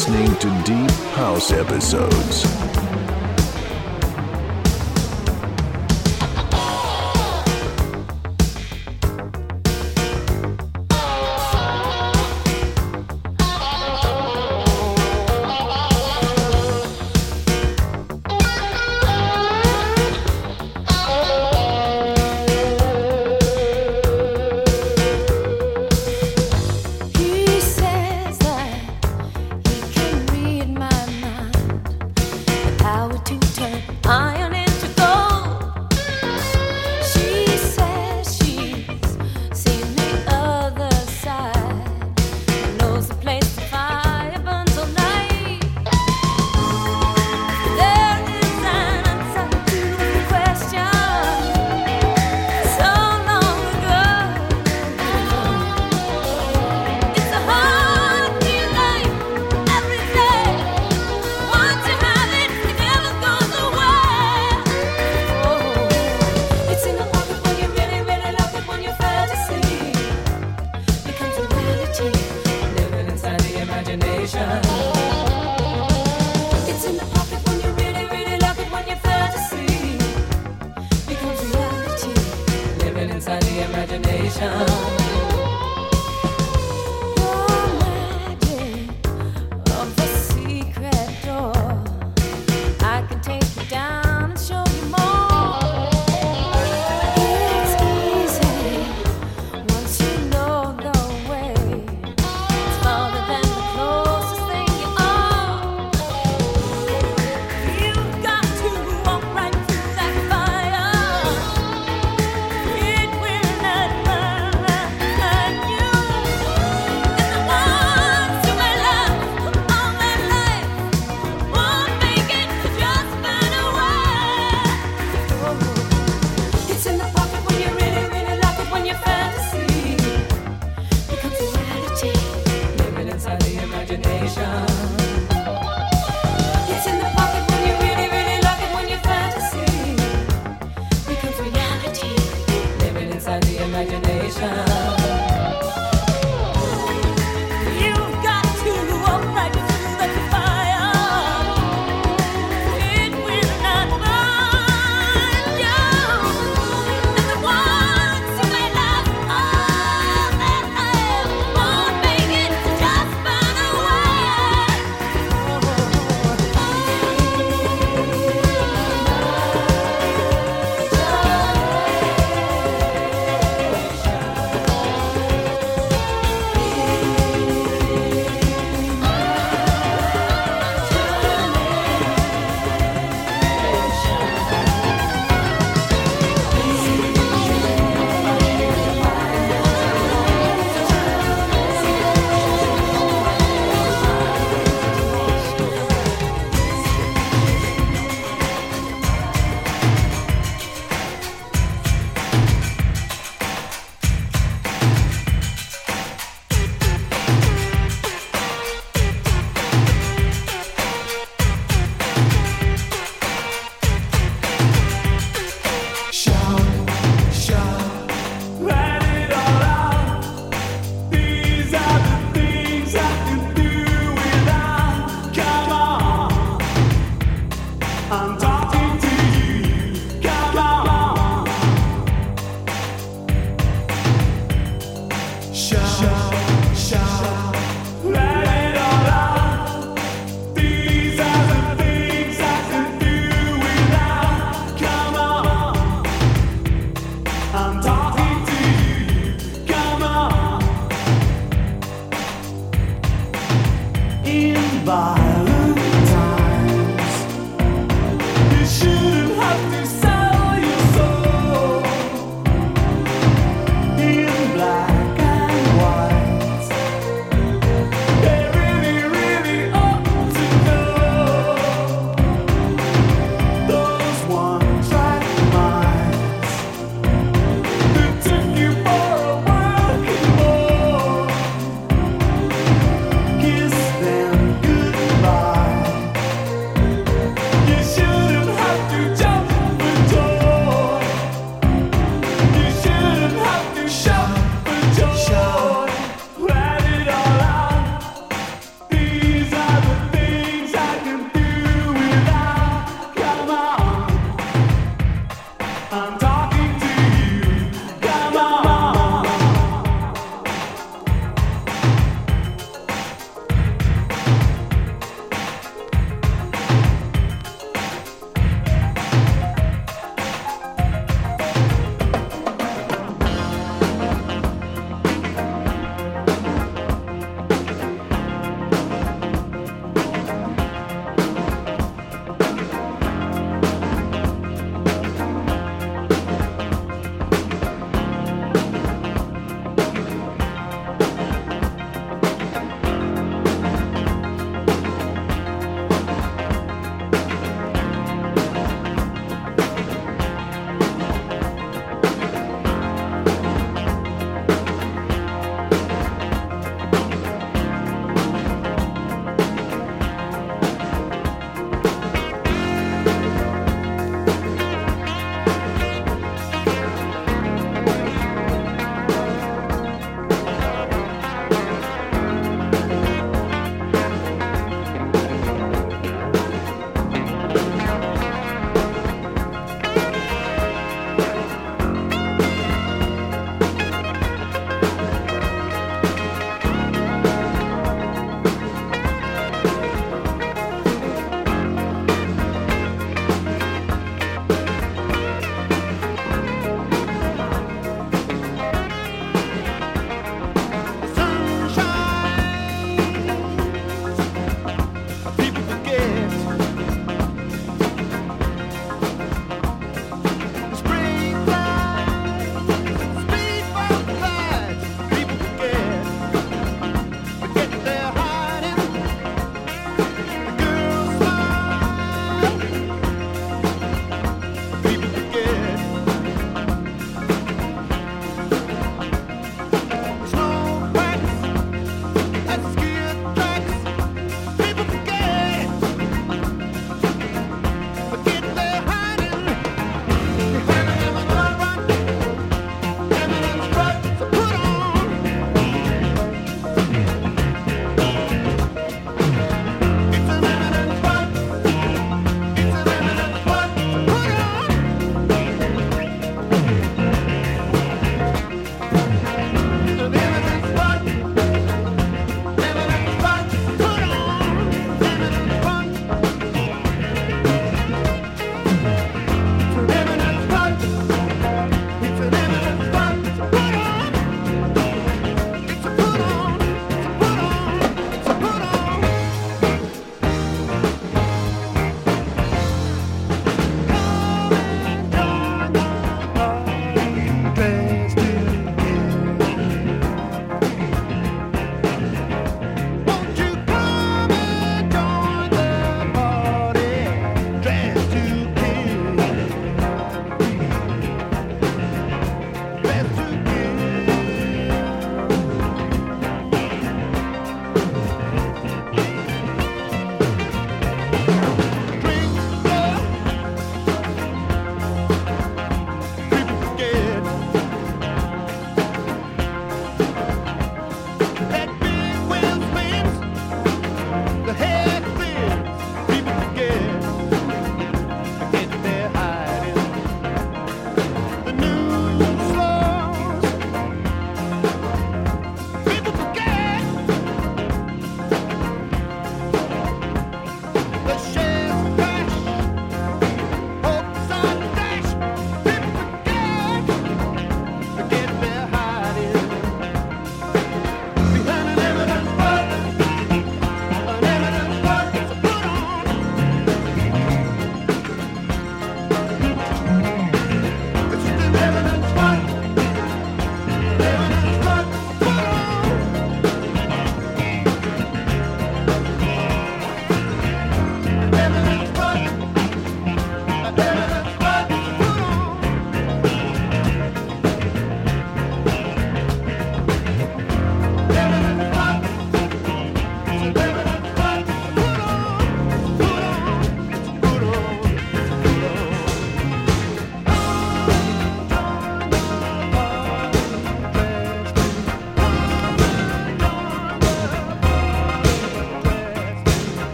listening to Deep House Episodes.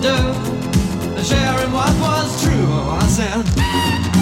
do, sharing what was true. or I said.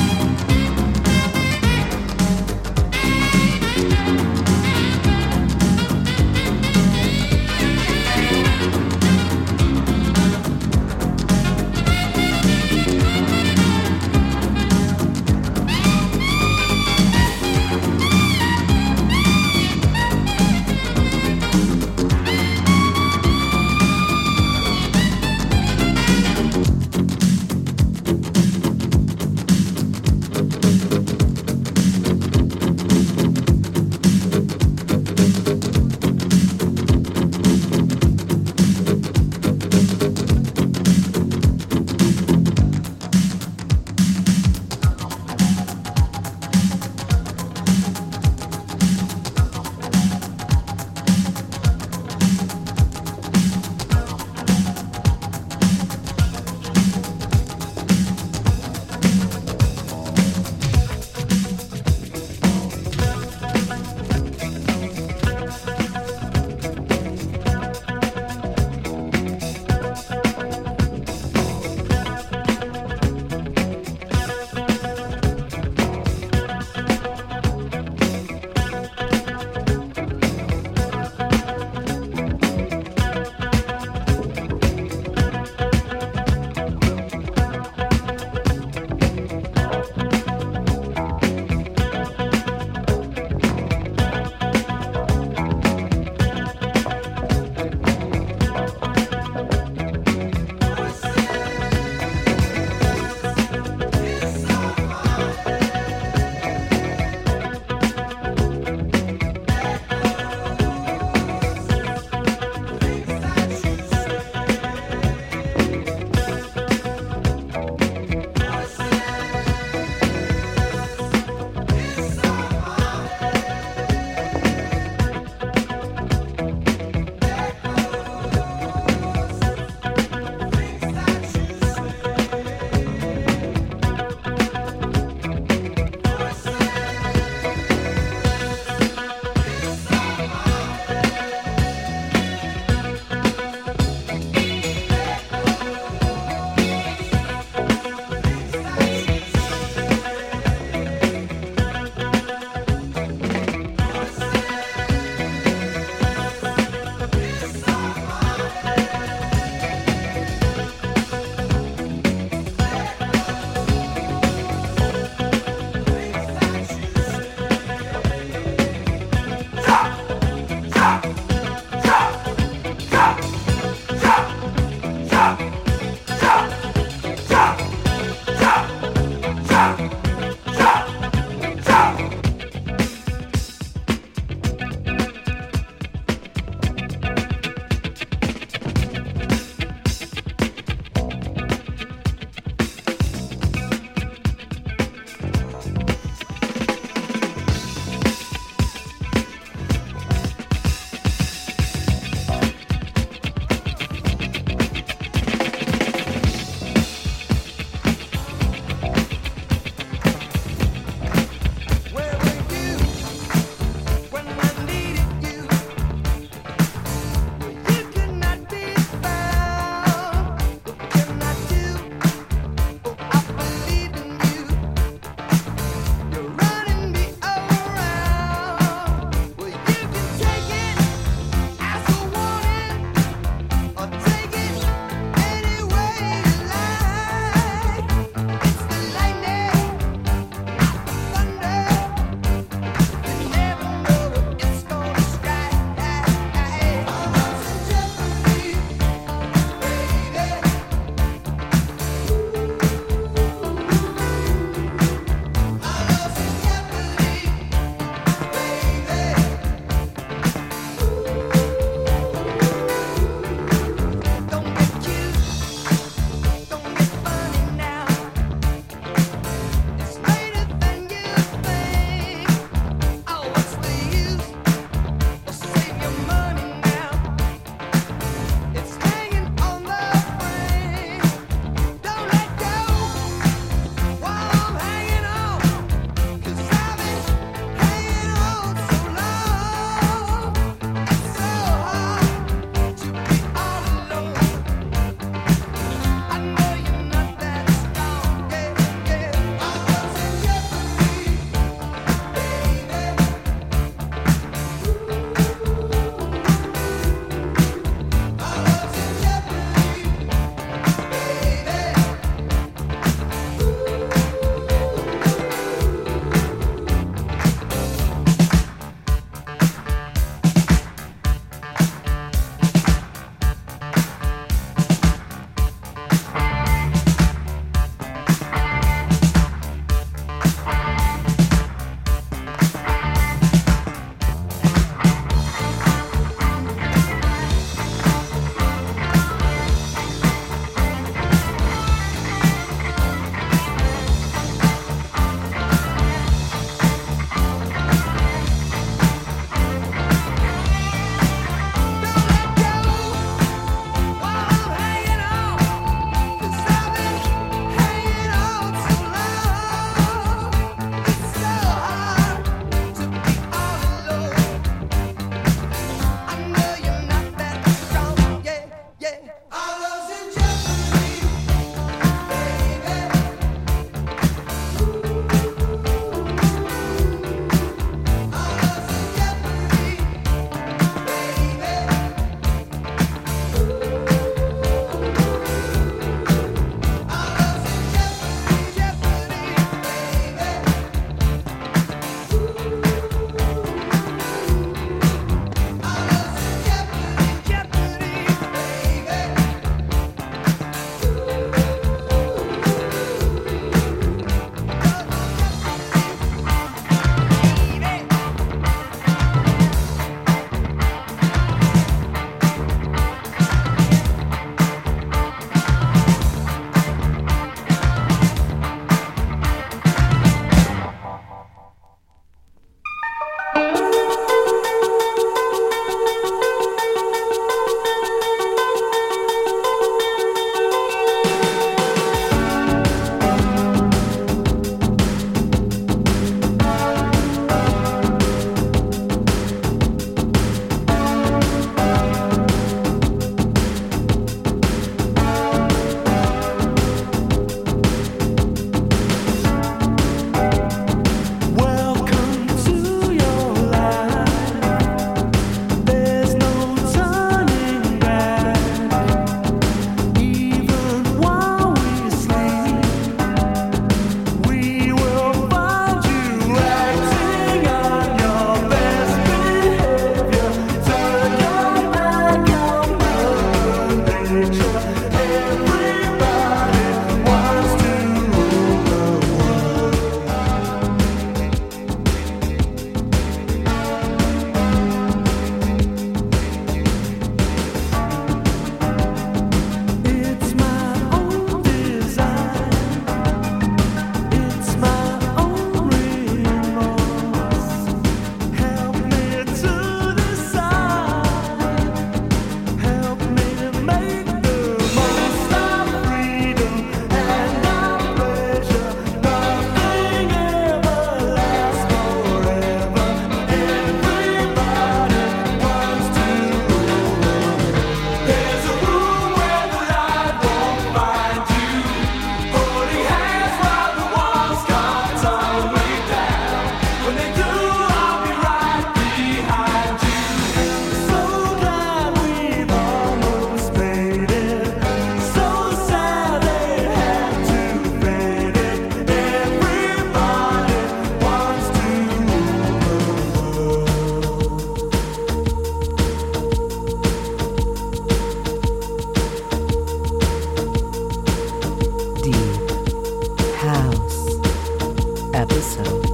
myself.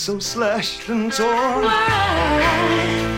So slashed and torn. Insanity